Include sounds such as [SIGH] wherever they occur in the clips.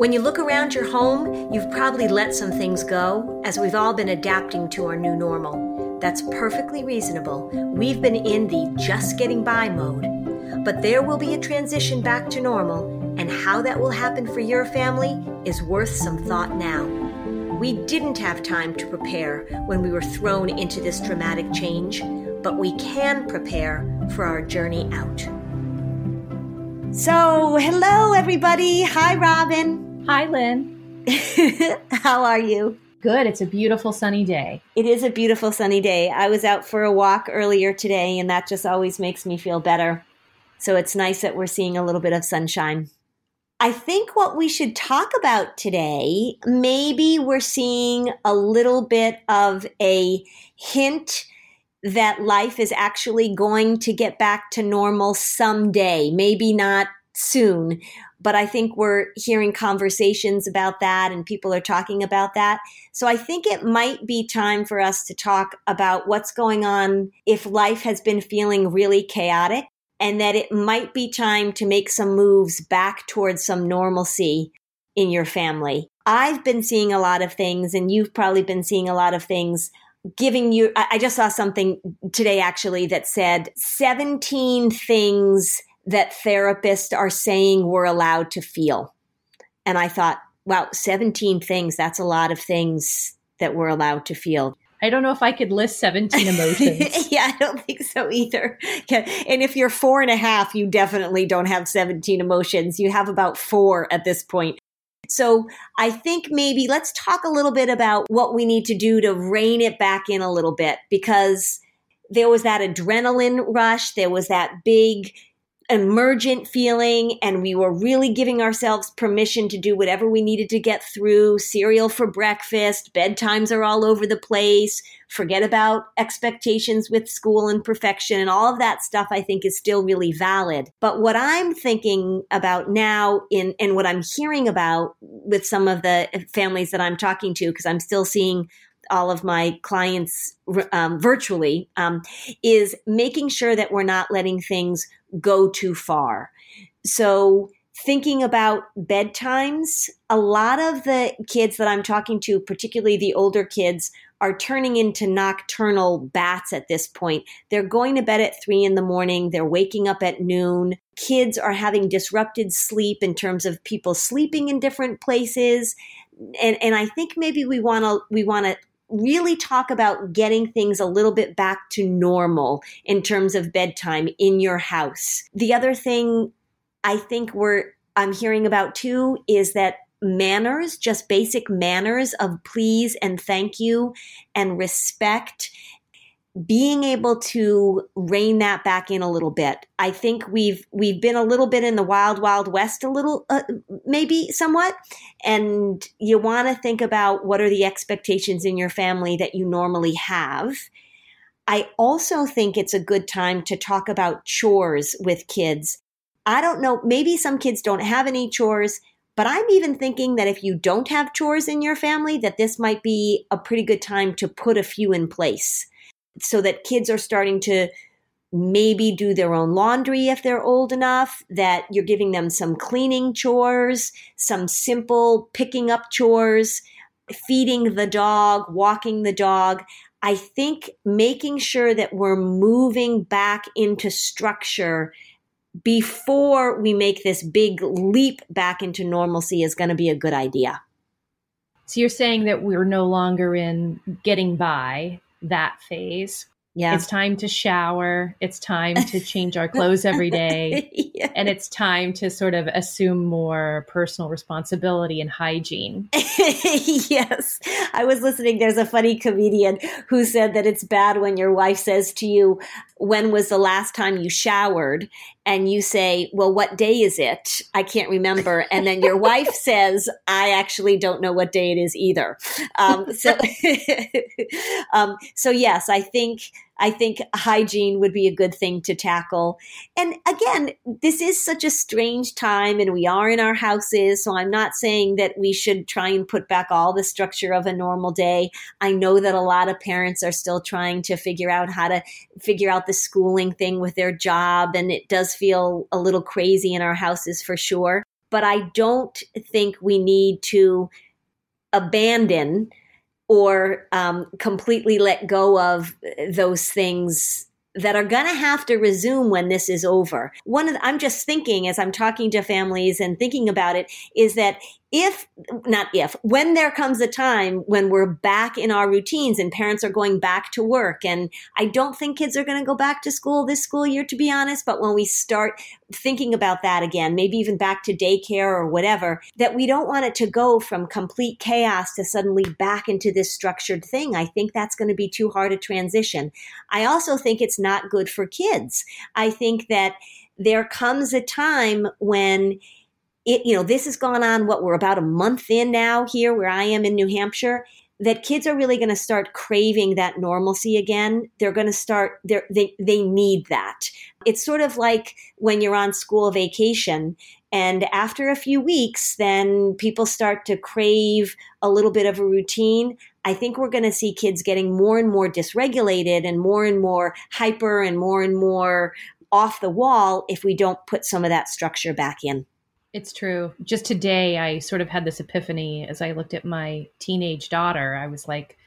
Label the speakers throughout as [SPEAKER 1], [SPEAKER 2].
[SPEAKER 1] When you look around your home, you've probably let some things go, as we've all been adapting to our new normal. That's perfectly reasonable. We've been in the just getting by mode. But there will be a transition back to normal, and how that will happen for your family is worth some thought now. We didn't have time to prepare when we were thrown into this dramatic change, but we can prepare for our journey out. So, hello, everybody. Hi, Robin.
[SPEAKER 2] Hi, Lynn. [LAUGHS]
[SPEAKER 1] How are you?
[SPEAKER 2] Good. It's a beautiful sunny day.
[SPEAKER 1] It is a beautiful sunny day. I was out for a walk earlier today, and that just always makes me feel better. So, it's nice that we're seeing a little bit of sunshine. I think what we should talk about today, maybe we're seeing a little bit of a hint that life is actually going to get back to normal someday, maybe not soon, but I think we're hearing conversations about that and people are talking about that. So I think it might be time for us to talk about what's going on if life has been feeling really chaotic and that it might be time to make some moves back towards some normalcy in your family. I've been seeing a lot of things, and you've probably been seeing a lot of things giving you. I just saw something today actually that said 17 things that therapists are saying we're allowed to feel. And I thought, wow, 17 things, that's a lot of things that we're allowed to feel.
[SPEAKER 2] I don't know if I could list 17 [LAUGHS] emotions.
[SPEAKER 1] yeah, I don't think so either. Yeah. And if you're four and a half, you definitely don't have 17 emotions. You have about four at this point. So I think maybe let's talk a little bit about what we need to do to rein it back in a little bit because there was that adrenaline rush. There was that big emergent feeling and we were really giving ourselves permission to do whatever we needed to get through. Cereal for breakfast bedtimes are all over the place. Forget about expectations with school and perfection and all of that stuff i think is still really valid. But what i'm thinking about now in and what i'm hearing about with some of the families that i'm talking to because i'm still seeing all of my clients um, virtually um, is making sure that we're not letting things go too far. So, thinking about bedtimes, a lot of the kids that I'm talking to, particularly the older kids, are turning into nocturnal bats at this point. They're going to bed at three in the morning. They're waking up at noon. Kids are having disrupted sleep in terms of people sleeping in different places. And, and I think maybe we want to, we want to really talk about getting things a little bit back to normal in terms of bedtime in your house. The other thing I think we're I'm hearing about too is that manners, just basic manners of please and thank you and respect being able to rein that back in a little bit. I think we've we've been a little bit in the wild wild west a little uh, maybe somewhat and you want to think about what are the expectations in your family that you normally have. I also think it's a good time to talk about chores with kids. I don't know, maybe some kids don't have any chores, but I'm even thinking that if you don't have chores in your family that this might be a pretty good time to put a few in place so that kids are starting to maybe do their own laundry if they're old enough, that you're giving them some cleaning chores, some simple picking up chores, feeding the dog, walking the dog. I think making sure that we're moving back into structure before we make this big leap back into normalcy is going to be a good idea.
[SPEAKER 2] So you're saying that we're no longer in getting by, that phase. Yeah. It's time to shower. It's time to [LAUGHS] change our clothes every day. yeah. And it's time to sort of assume more personal responsibility and hygiene. [LAUGHS]
[SPEAKER 1] yes. I was listening. There's a funny comedian who said that it's bad when your wife says to you, When was the last time you showered? And you say, Well, what day is it? I can't remember. And then your wife [LAUGHS] says, I actually don't know what day it is either. Um, so, [LAUGHS] um, so, yes, I think I think hygiene would be a good thing to tackle. And again, this is such a strange time and we are in our houses. So I'm not saying that we should try and put back all the structure of a normal day. I know that a lot of parents are still trying to figure out how to figure out the schooling thing with their job. And it does feel a little crazy in our houses for sure. But I don't think we need to abandon or um, completely let go of those things that are going to have to resume when this is over. One of the, I'm just thinking as I'm talking to families and thinking about it is that if not if when there comes a time when we're back in our routines and parents are going back to work and i don't think kids are going to go back to school this school year to be honest but when we start thinking about that again maybe even back to daycare or whatever that we don't want it to go from complete chaos to suddenly back into this structured thing i think that's going to be too hard a transition. I also think it's not good for kids. I think that there comes a time when it, you know, this has gone on what we're about a month in now here where I am in New Hampshire that kids are really going to start craving that normalcy again. They're going to start they they need that. It's sort of like when you're on school vacation and after a few weeks then people start to crave a little bit of a routine. I think we're going to see kids getting more and more dysregulated and more and more hyper and more and more off the wall if we don't put some of that structure back in.
[SPEAKER 2] It's true. Just today, I sort of had this epiphany as I looked at my teenage daughter. I was like,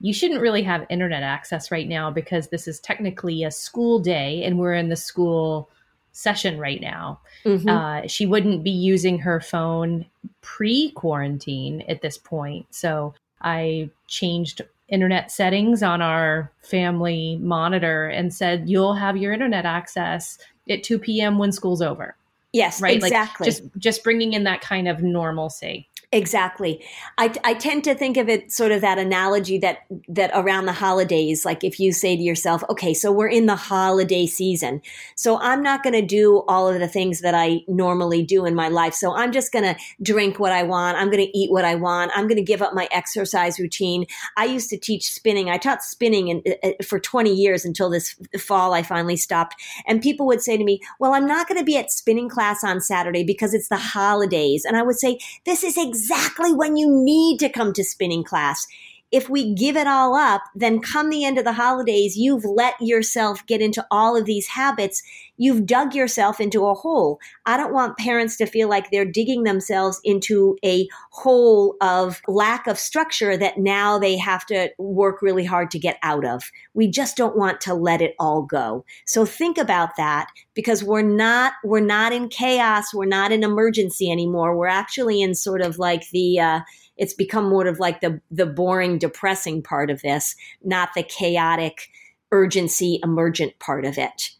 [SPEAKER 2] you shouldn't really have internet access right now because this is technically a school day and we're in the school session right now. Mm-hmm. Uh, she wouldn't be using her phone pre quarantine at this point. So I changed internet settings on our family monitor and said, you'll have your internet access at 2 p.m. when school's over.
[SPEAKER 1] Yes, right. Exactly.
[SPEAKER 2] Like just just bringing in that kind of normalcy.
[SPEAKER 1] Exactly. I, I tend to think of it sort of that analogy that that around the holidays, like if you say to yourself, okay, so we're in the holiday season. So I'm not going to do all of the things that I normally do in my life. So I'm just going to drink what I want. I'm going to eat what I want. I'm going to give up my exercise routine. I used to teach spinning. I taught spinning in, uh, for 20 years until this fall I finally stopped. And people would say to me, well, I'm not going to be at spinning class on Saturday because it's the holidays. And I would say, this is exactly exactly when you need to come to spinning class. If we give it all up, then come the end of the holidays, you've let yourself get into all of these habits. You've dug yourself into a hole. I don't want parents to feel like they're digging themselves into a hole of lack of structure that now they have to work really hard to get out of. We just don't want to let it all go. So think about that because we're not we're not in chaos, we're not in emergency anymore. We're actually in sort of like the uh, it's become more of like the the boring, depressing part of this, not the chaotic, urgency, emergent part of it.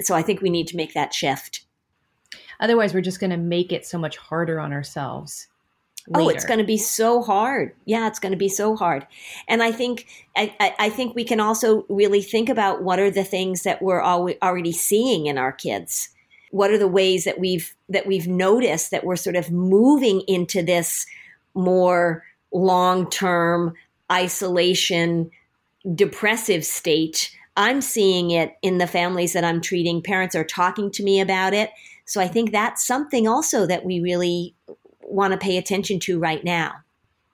[SPEAKER 1] So I think we need to make that shift.
[SPEAKER 2] Otherwise, we're just going to make it so much harder on ourselves.
[SPEAKER 1] Later. Oh, it's going to be so hard. Yeah, it's going to be so hard. And I think I, I, think we can also really think about what are the things that we're already seeing in our kids. What are the ways that we've that we've noticed that we're sort of moving into this more long term isolation, depressive state. I'm seeing it in the families that I'm treating. Parents are talking to me about it. So I think that's something also that we really want to pay attention to right now.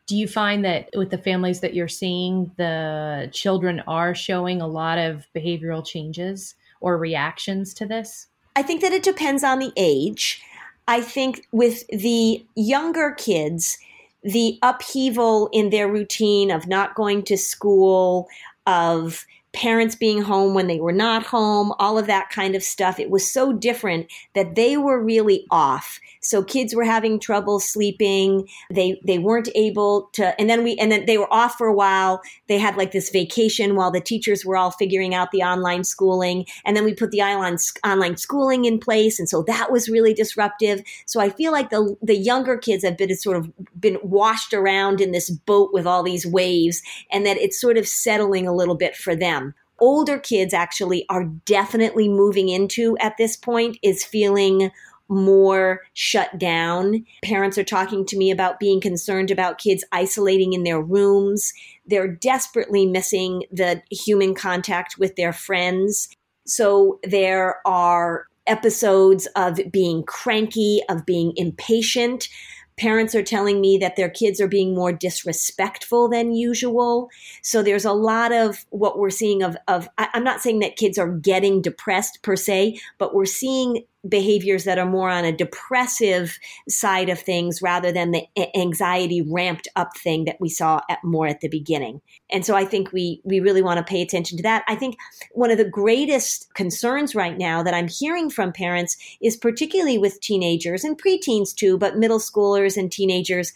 [SPEAKER 2] Do you find that with the families that you're seeing, the children are showing a lot of behavioral changes or reactions to this?
[SPEAKER 1] I think that it depends on the age. I think with the younger kids, the upheaval in their routine of not going to school, of parents being home when they were not home, all of that kind of stuff. It was so different that they were really off. So kids were having trouble sleeping. They they weren't able to and then we and then they were off for a while. They had like this vacation while the teachers were all figuring out the online schooling and then we put the online online schooling in place and so that was really disruptive. So I feel like the the younger kids have been sort of been washed around in this boat with all these waves and that it's sort of settling a little bit for them older kids actually are definitely moving into at this point is feeling more shut down. Parents are talking to me about being concerned about kids isolating in their rooms. They're desperately missing the human contact with their friends. So there are episodes of being cranky, of being impatient. Parents are telling me that their kids are being more disrespectful than usual. So there's a lot of what we're seeing of, of I'm not saying that kids are getting depressed per se, but we're seeing behaviors that are more on a depressive side of things rather than the anxiety ramped up thing that we saw at more at the beginning. And so I think we we really want to pay attention to that. I think one of the greatest concerns right now that I'm hearing from parents is particularly with teenagers and preteens too, but middle schoolers and teenagers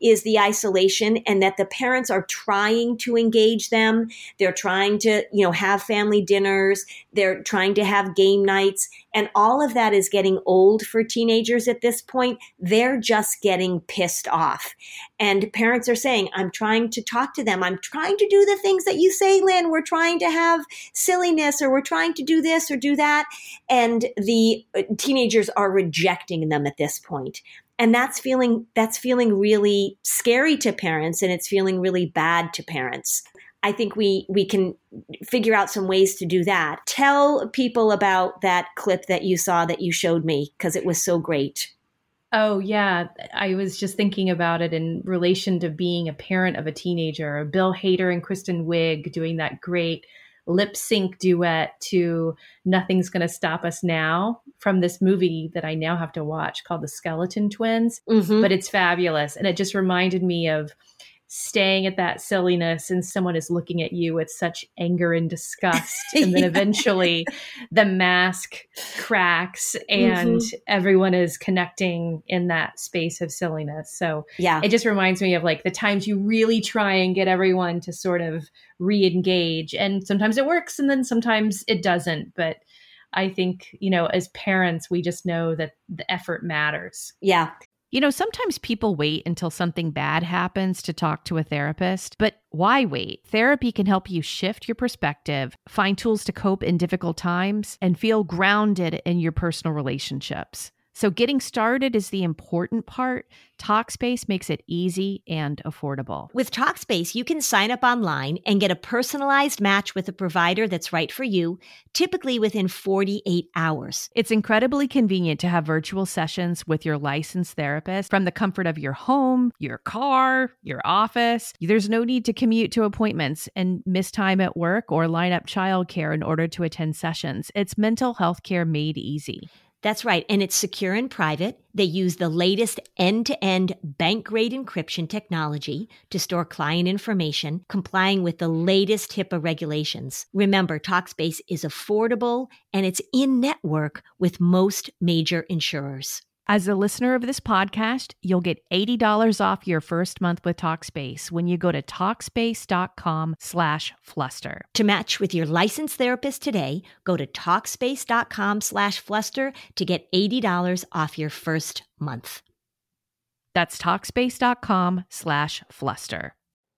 [SPEAKER 1] is the isolation and that the parents are trying to engage them. They're trying to, you know, have family dinners, they're trying to have game nights and all of that is getting old for teenagers at this point. They're just getting pissed off. And parents are saying, I'm trying to talk to them. I'm trying to do the things that you say, Lynn. We're trying to have silliness or we're trying to do this or do that. And the uh, teenagers are rejecting them at this point and that's feeling that's feeling really scary to parents and it's feeling really bad to parents I think we we can figure out some ways to do that. Tell people about that clip that you saw that you showed me because it was so great.
[SPEAKER 2] Oh yeah, I was just thinking about it in relation to being a parent of a teenager. Bill Hader and Kristen Wiig doing that great lip sync duet to Nothing's Gonna Stop Us Now from this movie that I now have to watch called The Skeleton Twins. Mm-hmm. But it's fabulous. And it just reminded me of staying at that silliness and someone is looking at you with such anger and disgust [LAUGHS] and then yeah. eventually the mask cracks and mm-hmm. everyone is connecting in that space of silliness so yeah it just reminds me of like the times you really try and get everyone to sort of re-engage and sometimes it works and then sometimes it doesn't but I think, you know, as parents, we just know that the effort matters.
[SPEAKER 1] Yeah.
[SPEAKER 3] You know, sometimes people wait until something bad happens to talk to a therapist, but why wait? Therapy can help you shift your perspective, find tools to cope in difficult times, and feel grounded in your personal relationships. So, getting started is the important part. Talkspace makes it easy and affordable.
[SPEAKER 4] With Talkspace, you can sign up online and get a personalized match with a provider that's right for you, typically within 48 hours.
[SPEAKER 3] It's incredibly convenient to have virtual sessions with your licensed therapist from the comfort of your home, your car, your office. There's no need to commute to appointments and miss time at work or line up childcare in order to attend sessions. It's mental health care made easy.
[SPEAKER 4] That's right. And it's secure and private. They use the latest end to end bank grade encryption technology to store client information, complying with the latest HIPAA regulations. Remember, Talkspace is affordable and it's in network with most major insurers.
[SPEAKER 3] As a listener of this podcast, you'll get $80 off your first month with Talkspace when you go to Talkspace.com slash fluster.
[SPEAKER 4] To match with your licensed therapist today, go to Talkspace.com slash fluster to get $80 off your first month.
[SPEAKER 3] That's Talkspace.com slash fluster.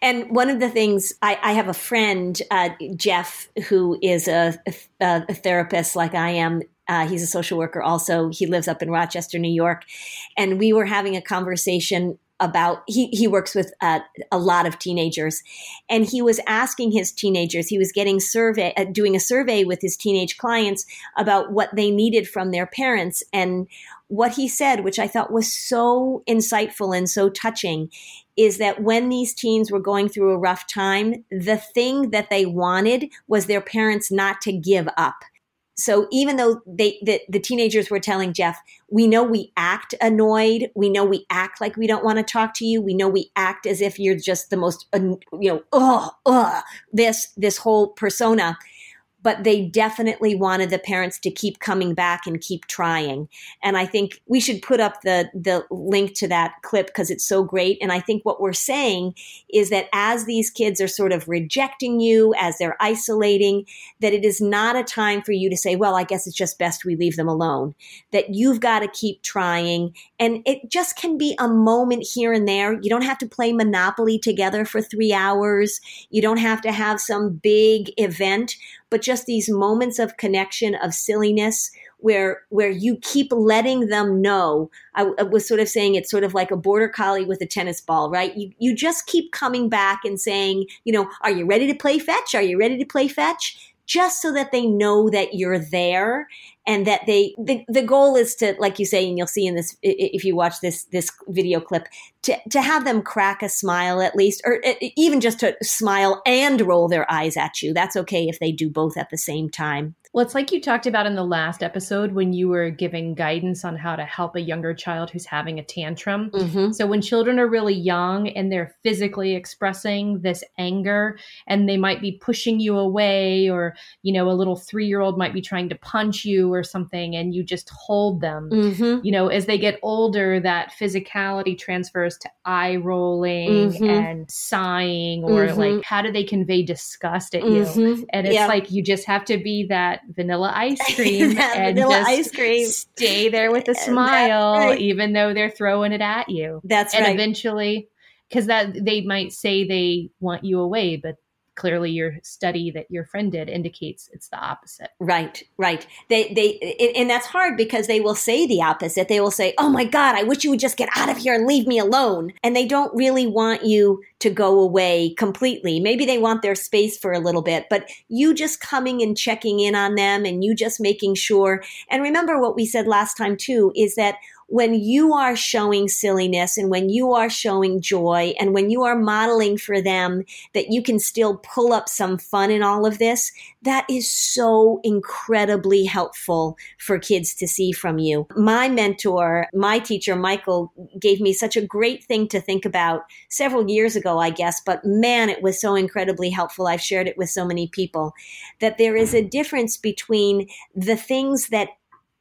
[SPEAKER 1] And one of the things I, I have a friend, uh, Jeff, who is a, a, a, therapist like I am. Uh, he's a social worker also. He lives up in Rochester, New York. And we were having a conversation about he he works with uh, a lot of teenagers and he was asking his teenagers he was getting survey uh, doing a survey with his teenage clients about what they needed from their parents and what he said which i thought was so insightful and so touching is that when these teens were going through a rough time the thing that they wanted was their parents not to give up. So even though they the, the teenagers were telling Jeff, we know we act annoyed, we know we act like we don't want to talk to you, we know we act as if you're just the most you know, oh, oh, this this whole persona but they definitely wanted the parents to keep coming back and keep trying. And I think we should put up the the link to that clip because it's so great. And I think what we're saying is that as these kids are sort of rejecting you, as they're isolating, that it is not a time for you to say, well, I guess it's just best we leave them alone. That you've got to keep trying. And it just can be a moment here and there. You don't have to play Monopoly together for three hours. You don't have to have some big event but just these moments of connection of silliness where where you keep letting them know. I, I, was sort of saying it's sort of like a border collie with a tennis ball right? You you just keep coming back and saying you know are you ready to play fetch? Are you ready to play fetch? Just so that they know that you're there and that they the, the goal is to like you say and you'll see in this if you watch this this video clip to to have them crack a smile at least or even just to smile and roll their eyes at you that's okay if they do both at the same time
[SPEAKER 2] well, it's like you talked about in the last episode when you were giving guidance on how to help a younger child who's having a tantrum. Mm-hmm. So, when children are really young and they're physically expressing this anger and they might be pushing you away, or, you know, a little three year old might be trying to punch you or something, and you just hold them. Mm-hmm. You know, as they get older, that physicality transfers to eye rolling mm-hmm. and sighing, or like, mm-hmm. how do they convey disgust at you? Mm-hmm. And it's like you just have to be that vanilla ice [LAUGHS] cream and vanilla ice cream. stay there with a smile, right. even though they're throwing it at you.
[SPEAKER 1] That's
[SPEAKER 2] and
[SPEAKER 1] right.
[SPEAKER 2] eventually, because that they might say they want you away, but clearly your study that your friend did indicates it's the opposite.
[SPEAKER 1] Right right. They they and that's hard because they will say the opposite. They will say oh my god i wish you would just get out of here and leave me alone. And they don't really want you to go away completely. Maybe they want their space for a little bit but you just coming and checking in on them and you just making sure. And remember what we said last time too is that when you are showing silliness and when you are showing joy and when you are modeling for them that you can still pull up some fun in all of this, that is so incredibly helpful for kids to see from you. My mentor, my teacher, Michael, gave me such a great thing to think about several years ago, I guess, but man, it was so incredibly helpful. I've shared it with so many people that there is a difference between the things that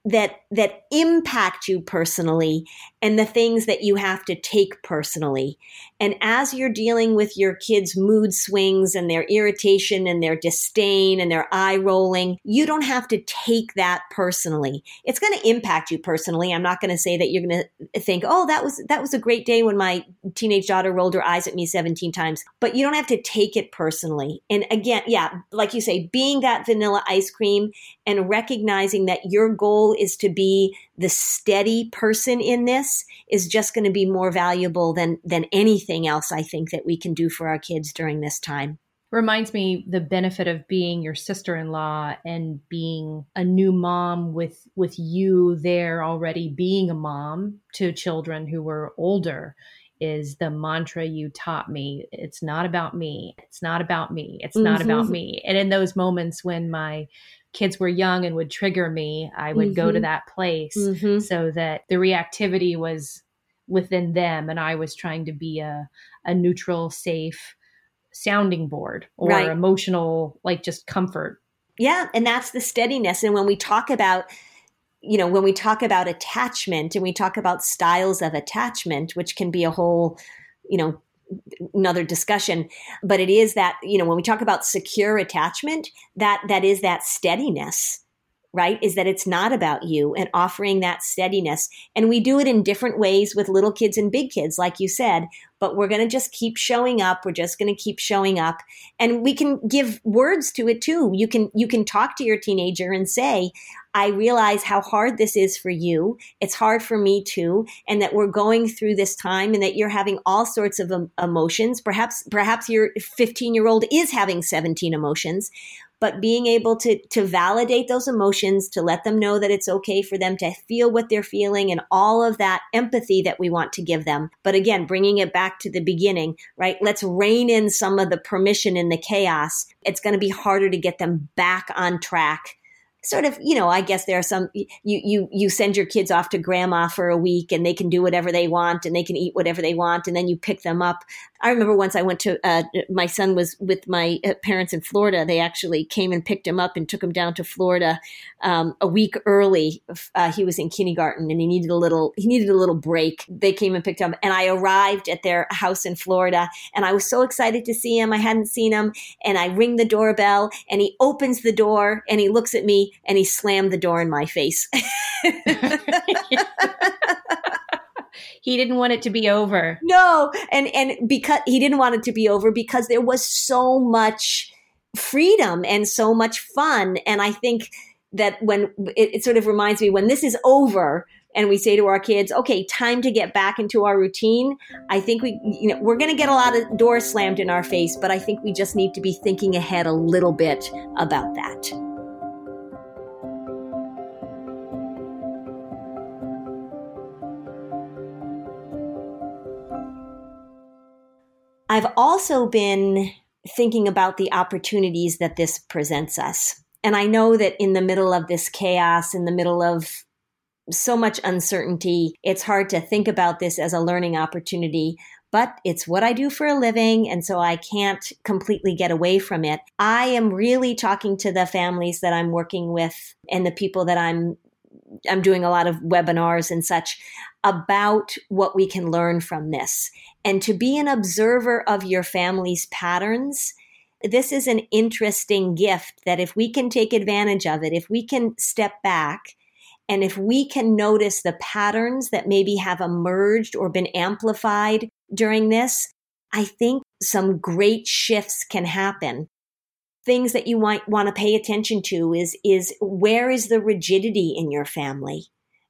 [SPEAKER 1] that that impact you personally and the things that you have to take personally. And as you're dealing with your kids' mood swings and their irritation and their disdain and their eye rolling, you don't have to take that personally. It's going to impact you personally. I'm not going to say that you're going to think, "Oh, that was that was a great day when my teenage daughter rolled her eyes at me 17 times." But you don't have to take it personally. And again, yeah, like you say, being that vanilla ice cream and recognizing that your goal is to be the steady person in this is just going to be more valuable than than anything else I think that we can do for our kids during this time
[SPEAKER 2] reminds me the benefit of being your sister-in-law and being a new mom with with you there already being a mom to children who were older is the mantra you taught me. It's not about me. It's not about me. It's mm-hmm. not about mm-hmm. me. And in those moments when my kids were young and would trigger me, I would mm-hmm. go to mm-hmm. that place mm-hmm. so that the reactivity was within them and I was trying to be a, a neutral, safe sounding board or right. emotional, like just comfort.
[SPEAKER 1] Yeah. And that's the steadiness. And when we talk about you know, when we talk about attachment and we talk about styles of attachment, which can be a whole, you know, another discussion, but it is that, you know, when we talk about secure attachment, that that is that steadiness right? Is that it's not about you and offering that steadiness. And we do it in different ways with little kids and big kids, like you said, but we're going to just keep showing up. We're just going to keep showing up and we can give words to it too. You can, you can talk to your teenager and say, I realize how hard this is for you. It's hard for me too. And that we're going through this time and that you're having all sorts of emotions. Perhaps, perhaps your 15 year old is having 17 emotions, but being able to to validate those emotions to let them know that it's okay for them to feel what they're feeling and all of that empathy that we want to give them. But again bringing it back to the beginning right? Let's rein in some of the permission in the chaos. It's going to be harder to get them back on track sort of, you know, I guess there are some you you you send your kids off to grandma for a week and they can do whatever they want and they can eat whatever they want and then you pick them up. I remember once I went to uh, my son was with my uh, parents in Florida. They actually came and picked him up and took him down to Florida um, a week early. Uh, he was in kindergarten and he needed a little he needed a little break. They came and picked him up and I arrived at their house in Florida and I was so excited to see him. I hadn't seen him and I ring the doorbell and he opens the door and he looks at me and he slammed the door in my face. [LAUGHS]
[SPEAKER 2] he didn't want it to be over.
[SPEAKER 1] No, and and because he didn't want it to be over because there was so much freedom and so much fun and I think that when it, it sort of reminds me when this is over and we say to our kids, okay, time to get back into our routine, I think we, you know, we're going to get a lot of doors slammed in our face, but I think we just need to be thinking ahead a little bit about that. I've also been thinking about the opportunities that this presents us. And I know that in the middle of this chaos, in the middle of so much uncertainty, it's hard to think about this as a learning opportunity, but it's what I do for a living. And so I can't completely get away from it. I am really talking to the families that I'm working with and the people that I'm I'm doing a lot of webinars and such about what we can learn from this. And to be an observer of your family's patterns, this is an interesting gift that if we can take advantage of it, if we can step back, and if we can notice the patterns that maybe have emerged or been amplified during this, I think some great shifts can happen things that you might want to pay attention to is is where is the rigidity in your family?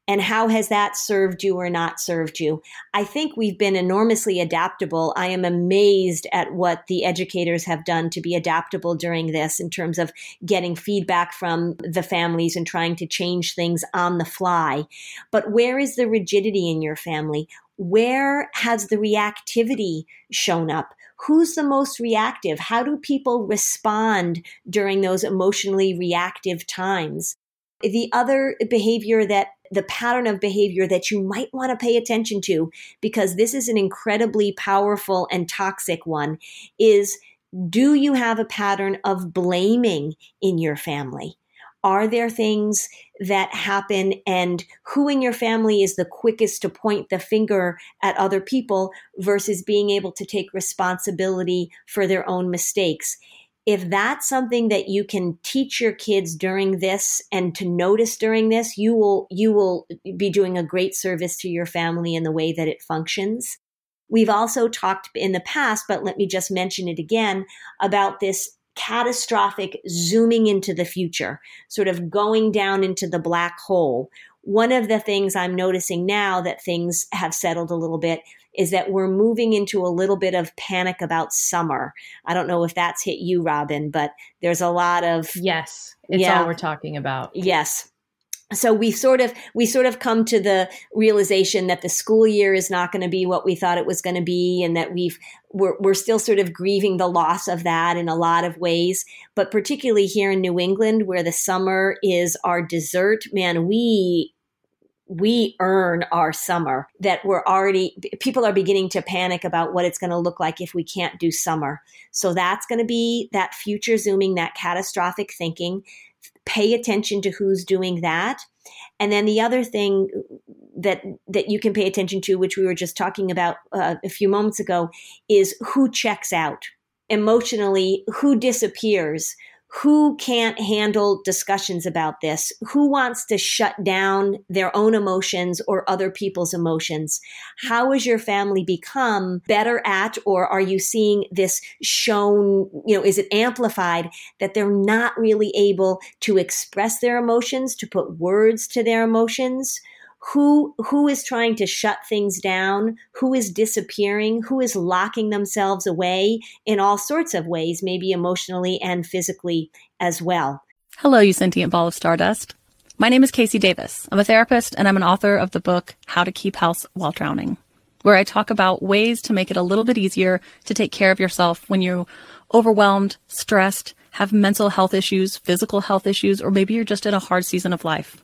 [SPEAKER 1] And how has that served you or not served you? I think we've been enormously adaptable. I am amazed at what the educators have done to be adaptable during this in terms of getting feedback from the families and trying to change things on the fly. But where is the rigidity in your family? Where has the reactivity shown up who's the most reactive? How do people respond during those emotionally reactive times? The other behavior that the pattern of behavior that you might want to pay attention to, because this is an incredibly powerful and toxic one, is do you have a pattern of blaming in your family? Are there things that happen and who in your family is the quickest to point the finger at other people versus being able to take responsibility for their own mistakes? If that's something that you can teach your kids during this and to notice during this, you will you will be doing a great service to your family in the way that it functions. We've also talked in the past, but let me just mention it again about this catastrophic zooming into the future, sort of going down into the black hole. One of the things I'm noticing now that things have settled a little bit is that we're moving into a little bit of panic about summer. I don't know if that's hit you, Robin, but there's a lot of.
[SPEAKER 2] Yes, it's yeah, all we're talking about.
[SPEAKER 1] Yes. So we sort of we sort of come to the realization that the school year is not going to be what we thought it was going to be and that we've we're, we're still sort of grieving the loss of that in a lot of ways. But particularly here in new england where the summer is our dessert man we we earn our summer that we're already people are beginning to panic about what it's going to look like if we can't do summer. So that's going to be that future zooming that catastrophic thinking pay attention to who's doing that. And then the other thing that that you can pay attention to, which we were just talking about uh, a few moments ago, is who checks out emotionally, who disappears, who can't handle discussions about this? Who wants to shut down their own emotions or other people's emotions? How has your family become better at, or are you seeing this shown, you know, is it amplified that they're not really able to express their emotions, to put words to their emotions? Who who is trying to shut things down who is disappearing who is locking themselves away in all sorts of ways maybe emotionally and physically as well.
[SPEAKER 5] Hello you sentient ball of stardust. My name is KC Davis. I'm a therapist and i'm an author of the book how to keep house while drowning where i talk about ways to make it a little bit easier to take care of yourself when you're overwhelmed stressed have mental health issues physical health issues or maybe you're just in a hard season of life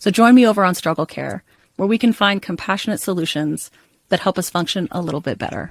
[SPEAKER 5] So join me over on Struggle Care, where we can find compassionate solutions that help us function a little bit better.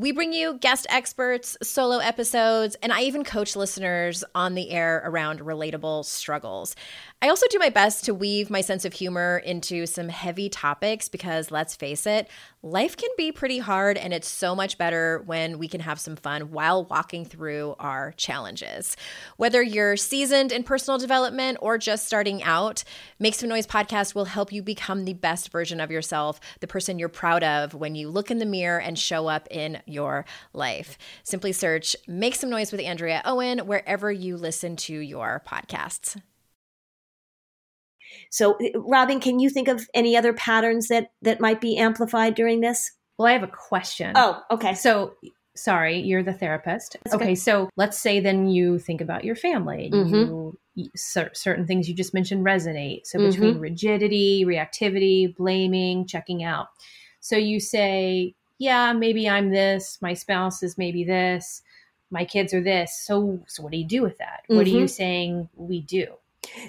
[SPEAKER 6] We bring you guest experts, solo episodes, and I even coach listeners on the air around relatable struggles. I also do my best to weave my sense of humor into some heavy topics because let's face it, life can be pretty hard and it's so much better when we can have some fun while walking through our challenges. Whether you're seasoned in personal development or just starting out, Make Some Noise podcast will help you become the best version of yourself, the person you're proud of when you look in the mirror and show up in your life. Simply search Make Some Noise with Andrea Owen wherever you listen to your podcasts.
[SPEAKER 1] So, Robin, can you think of any other patterns that that might be amplified during this?
[SPEAKER 2] Well, I have a question.
[SPEAKER 1] Oh, okay.
[SPEAKER 2] So, sorry, you're the therapist. That's okay, so let's say then you think about your family. Mm-hmm. You certain things you just mentioned resonate. So between mm-hmm. rigidity, reactivity, blaming, checking out. So you say, yeah, maybe I'm this, my spouse is maybe this, my kids are this. So so what do you do with that? Mm-hmm. What are you mm-hmm. saying we do?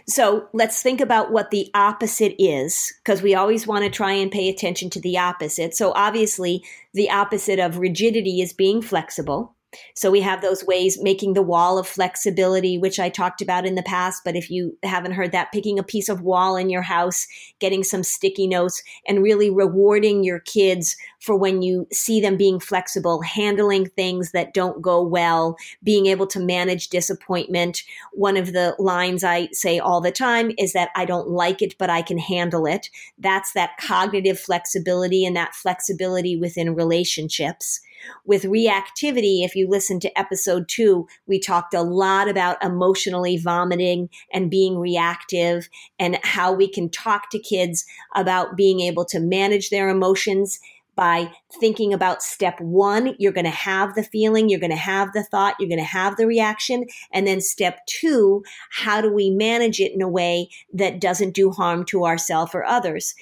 [SPEAKER 1] So let's think about what the opposite is, because we always want to try and pay attention to the opposite. So obviously, the opposite of rigidity is being flexible. So we have those ways making the wall of flexibility, which I talked about in the past. But if you haven't heard that, picking a piece of wall in your house, getting some sticky notes, and really rewarding your kids for when you see them being flexible, handling things that don't go well, being able to manage disappointment. One of the lines I say all the time is that I don't like it, but I can handle it. That's that cognitive flexibility and that flexibility within relationships. With reactivity, if you listen to episode two, we talked a lot about emotionally vomiting and being reactive and how we can talk to kids about being able to manage their emotions by thinking about step one, you're going to have the feeling, you're going to have the thought, you're going to have the reaction. And then step two, how do we manage it in a way that doesn't do harm to ourselves or others?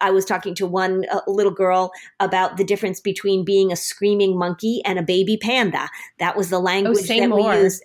[SPEAKER 1] I was talking to one uh, little girl about the difference between being a screaming monkey and a baby panda. That was the oh, language oh, that more. we used.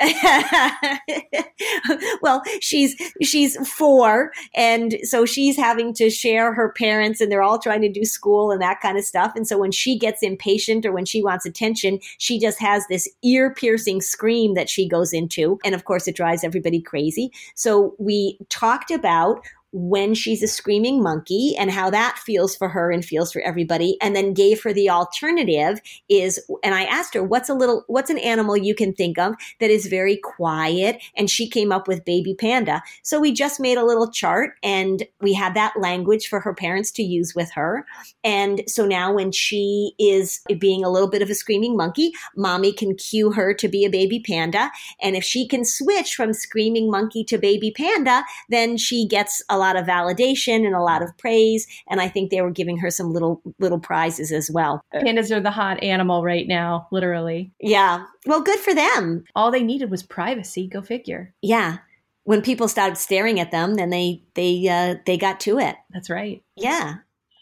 [SPEAKER 1] [LAUGHS] well, she's she's four, and so she's having to share her parents, and they're all trying to do school and that kind of stuff. And so when she gets impatient or when she wants attention, she just has this ear piercing scream that she goes into, and of course, it drives everybody crazy. So we talked about when she's a screaming monkey and how that feels for her and feels for everybody. And then gave her the alternative is and I asked her what's a little what's an animal you can think of that is very quiet? And she came up with baby panda. So we just made a little chart and we had that language for her parents to use with her. And so now when she is being a little bit of a screaming monkey mommy can cue her to be a baby panda. And if she can switch from screaming monkey to baby panda then she gets a lot of validation and a lot of praise. And I think they were giving her some little little prizes as well.
[SPEAKER 2] Pandas are the hot animal right now, literally.
[SPEAKER 1] Yeah. Well, good for them.
[SPEAKER 2] All they needed was privacy. Go figure.
[SPEAKER 1] Yeah. When people started staring at them, then they they uh, they got to it.
[SPEAKER 2] That's right.
[SPEAKER 1] Yeah.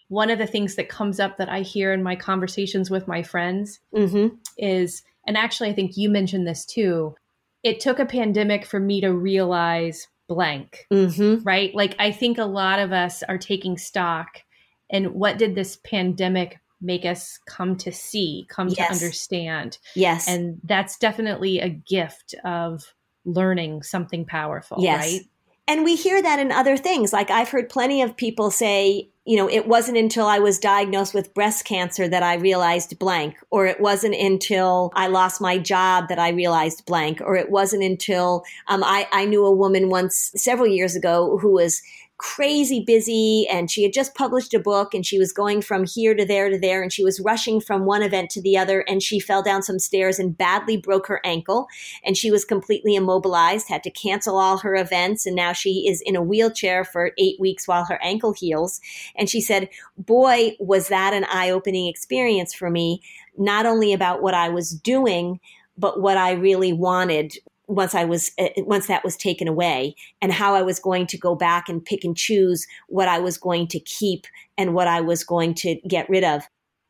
[SPEAKER 2] One of the things that comes up that I hear in my conversations with my friends mm-hmm. is, and actually, I think you mentioned this too. It took a pandemic for me to realize blank, mm-hmm. right? Like, I think a lot of us are taking stock and what did this pandemic make us come to see, come yes. to understand?
[SPEAKER 1] Yes.
[SPEAKER 2] And that's definitely a gift of learning something powerful, yes. right?
[SPEAKER 1] And we hear that in other things. Like I've heard plenty of people say, you know, it wasn't until I was diagnosed with breast cancer that I realized blank, or it wasn't until I lost my job that I realized blank, or it wasn't until um, I, I knew a woman once several years ago who was crazy busy and she had just published a book and she was going from here to there to there and she was rushing from one event to the other and she fell down some stairs and badly broke her ankle and she was completely immobilized had to cancel all her events and now she is in a wheelchair for 8 weeks while her ankle heals. And she said boy was that an eye-opening experience for me not only about what I was doing but what I really wanted once I was uh, once that was taken away and how I was going to go back and pick and choose what I was going to keep and what I was going to get rid of.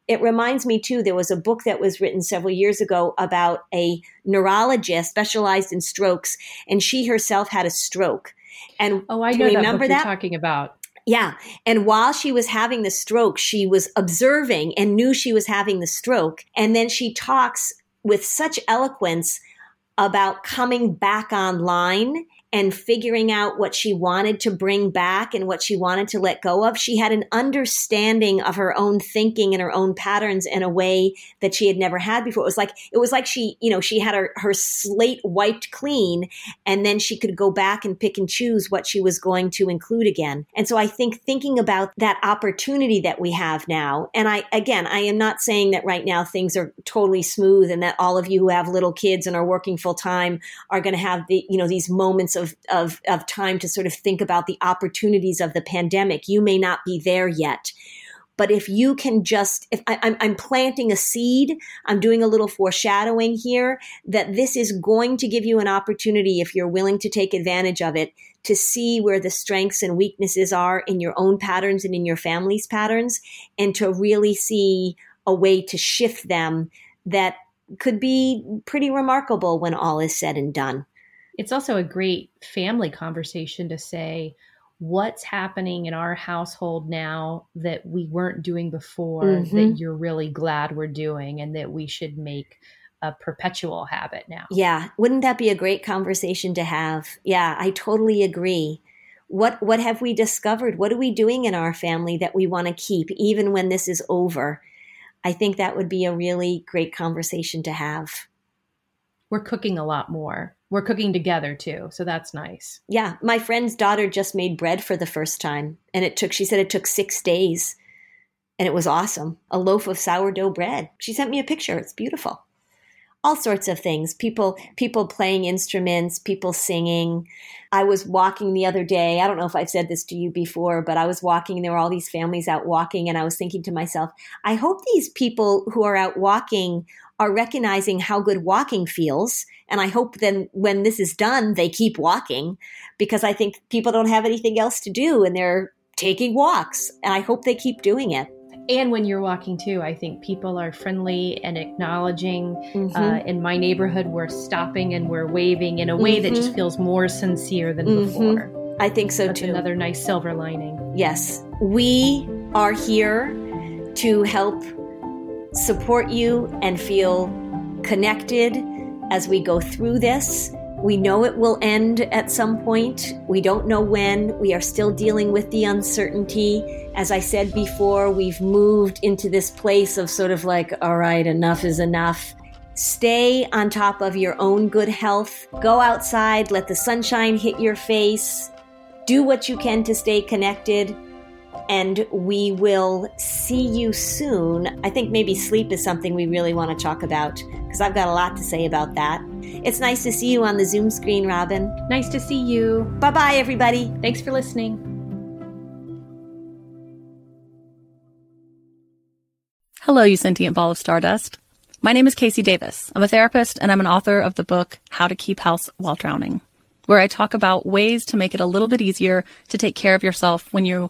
[SPEAKER 1] It reminds me too there was a book that was written several years ago about a neurologist specialized in strokes and she herself had a stroke. And
[SPEAKER 2] Oh, I know remember that, that? talking about.
[SPEAKER 1] Yeah. And while she was having the stroke, she was observing and knew she was having the stroke. And then she talks with such eloquence about coming back online and figuring out what she wanted to bring back and what she wanted to let go of. She had an understanding of her own thinking and her own patterns in a way that she had never had before. It was like it was like she, you know, she had her, her slate wiped clean and then she could go back and pick and choose what she was going to include again. And so I think thinking about that opportunity that we have now, and I again, I am not saying that right now things are totally smooth and that all of you who have little kids and are working full time are going to have the, you know, these moments of of, of, of time to sort of think about the opportunities of the pandemic. You may not be there yet. But if you can just, if I, I'm, I'm planting a seed, I'm doing a little foreshadowing here that this is going to give you an opportunity, if you're willing to take advantage of it, to see where the strengths and weaknesses are in your own patterns and in your family's patterns, and to really see a way to shift them that could be pretty remarkable when all is said and done
[SPEAKER 2] it's also a great family conversation to say what's happening in our household now that we weren't doing before mm-hmm. that you're really glad we're doing and that we should make a perpetual habit now.
[SPEAKER 1] Yeah, wouldn't that be a great conversation to have? Yeah, I totally agree. What what have we discovered? What are we doing in our family that we want to keep even when this is over? I think that would be a really great conversation to have.
[SPEAKER 2] We're cooking a lot more we're cooking together too so that's nice.
[SPEAKER 1] Yeah my friend's daughter just made bread for the first time and it took she said it took six days and it was awesome. A loaf of sourdough bread. She sent me a picture. It's beautiful. All sorts of things. People people playing instruments people singing. I was walking the other day i don't know if i've said this to you before but i was walking and there were all these families out walking and i was thinking to myself i hope these people who are out walking are recognizing how good walking feels. And I hope then when this is done, they keep walking because I think people don't have anything else to do and they're taking walks. And I hope they keep doing it.
[SPEAKER 2] And when you're walking too, I think people are friendly and acknowledging. Mm-hmm. Uh, in my neighborhood, we're stopping and we're waving in a way mm-hmm. that just mm-hmm. feels more sincere than mm-hmm. before.
[SPEAKER 1] I think so
[SPEAKER 2] That's
[SPEAKER 1] too.
[SPEAKER 2] Another nice silver lining.
[SPEAKER 1] Yes. We are here to help support you and feel connected as we go through this. We know it will end at some point. We don't know when. We are still dealing with the uncertainty. As I said before, we've moved into this place of sort of like, all right, enough is enough. Stay on top of your own good health. Go outside, let the sunshine hit your face. Do what you can to stay connected and we will see you soon. I think maybe sleep is something we really want to talk about because I've got a lot to say about that. It's nice to see you on the Zoom screen, Robin.
[SPEAKER 2] Nice to see you.
[SPEAKER 1] Bye bye, everybody.
[SPEAKER 2] Thanks for listening.
[SPEAKER 5] Hello, you sentient ball of stardust. My name is KC Davis. I'm a therapist and I'm an author of the book How to Keep House While Drowning, where I talk about ways to make it a little bit easier to take care of yourself when you